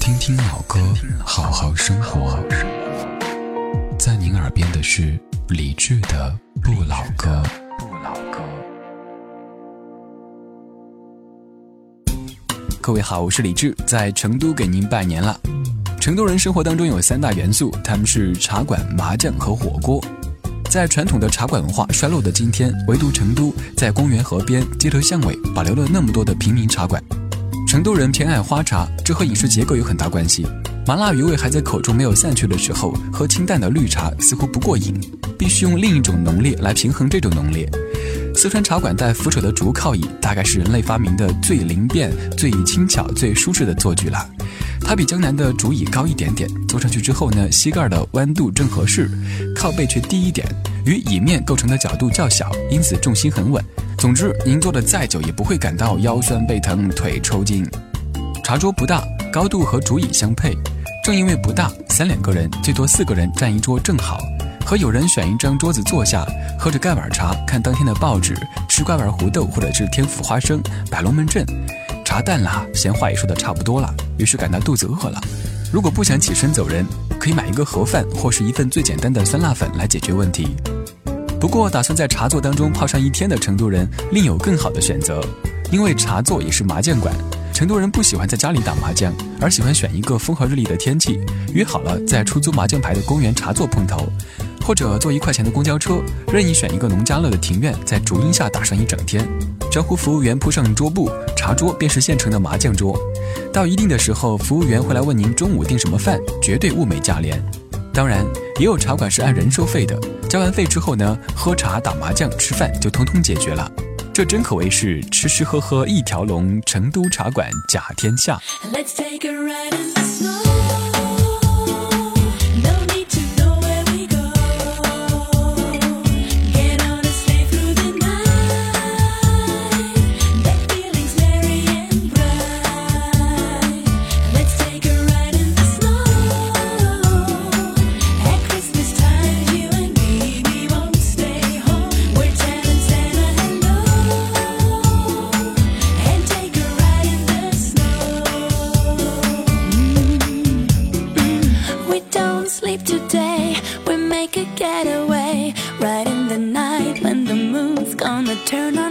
听听老歌，好好生活。在您耳边的是李志的《不老歌》。各位好，我是李志，在成都给您拜年了。成都人生活当中有三大元素，他们是茶馆、麻将和火锅。在传统的茶馆文化衰落的今天，唯独成都在公园、河边、街头巷尾保留了那么多的平民茶馆。成都人偏爱花茶，这和饮食结构有很大关系。麻辣余味还在口中没有散去的时候，喝清淡的绿茶似乎不过瘾，必须用另一种浓烈来平衡这种浓烈。四川茶馆带扶手的竹靠椅，大概是人类发明的最灵便、最轻巧、最舒适的坐具了。它比江南的竹椅高一点点，坐上去之后呢，膝盖的弯度正合适，靠背却低一点，与椅面构成的角度较小，因此重心很稳。总之，您坐的再久也不会感到腰酸背疼、腿抽筋。茶桌不大，高度和竹椅相配，正因为不大，三两个人最多四个人占一桌正好。和友人选一张桌子坐下，喝着盖碗茶，看当天的报纸，吃瓜丸糊豆或者是天府花生，摆龙门阵。茶淡了，闲话也说的差不多了，于是感到肚子饿了。如果不想起身走人，可以买一个盒饭或是一份最简单的酸辣粉来解决问题。不过，打算在茶座当中泡上一天的成都人另有更好的选择，因为茶座也是麻将馆。成都人不喜欢在家里打麻将，而喜欢选一个风和日丽的天气，约好了在出租麻将牌的公园茶座碰头。或者坐一块钱的公交车，任意选一个农家乐的庭院，在竹荫下打上一整天。招呼服务员铺上桌布，茶桌便是现成的麻将桌。到一定的时候，服务员会来问您中午订什么饭，绝对物美价廉。当然，也有茶馆是按人收费的，交完费之后呢，喝茶、打麻将、吃饭就通通解决了。这真可谓是吃吃喝喝一条龙，成都茶馆甲天下。take today. We make a getaway. Right in the night when the moon's gonna turn on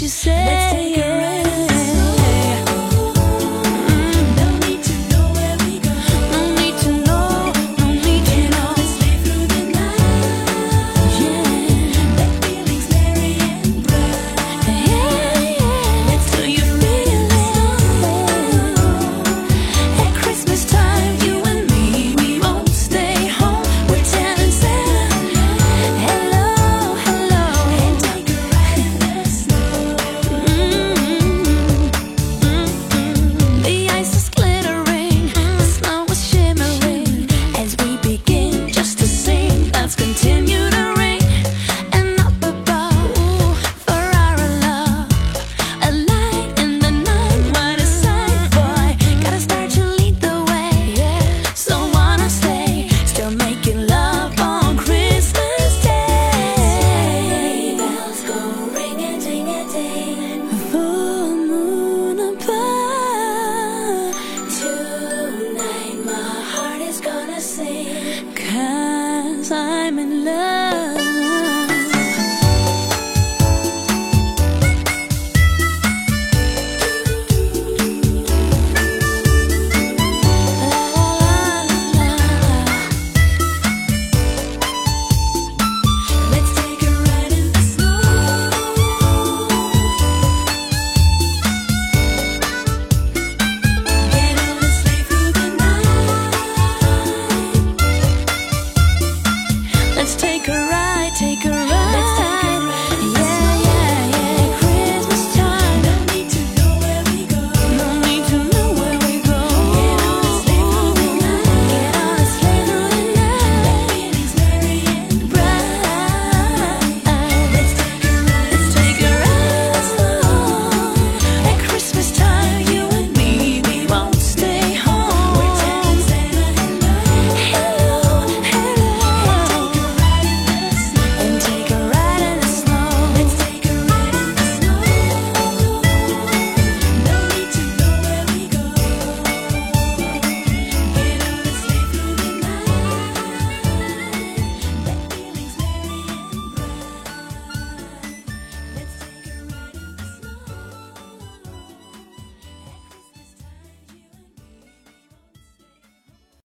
you say. I'm in love.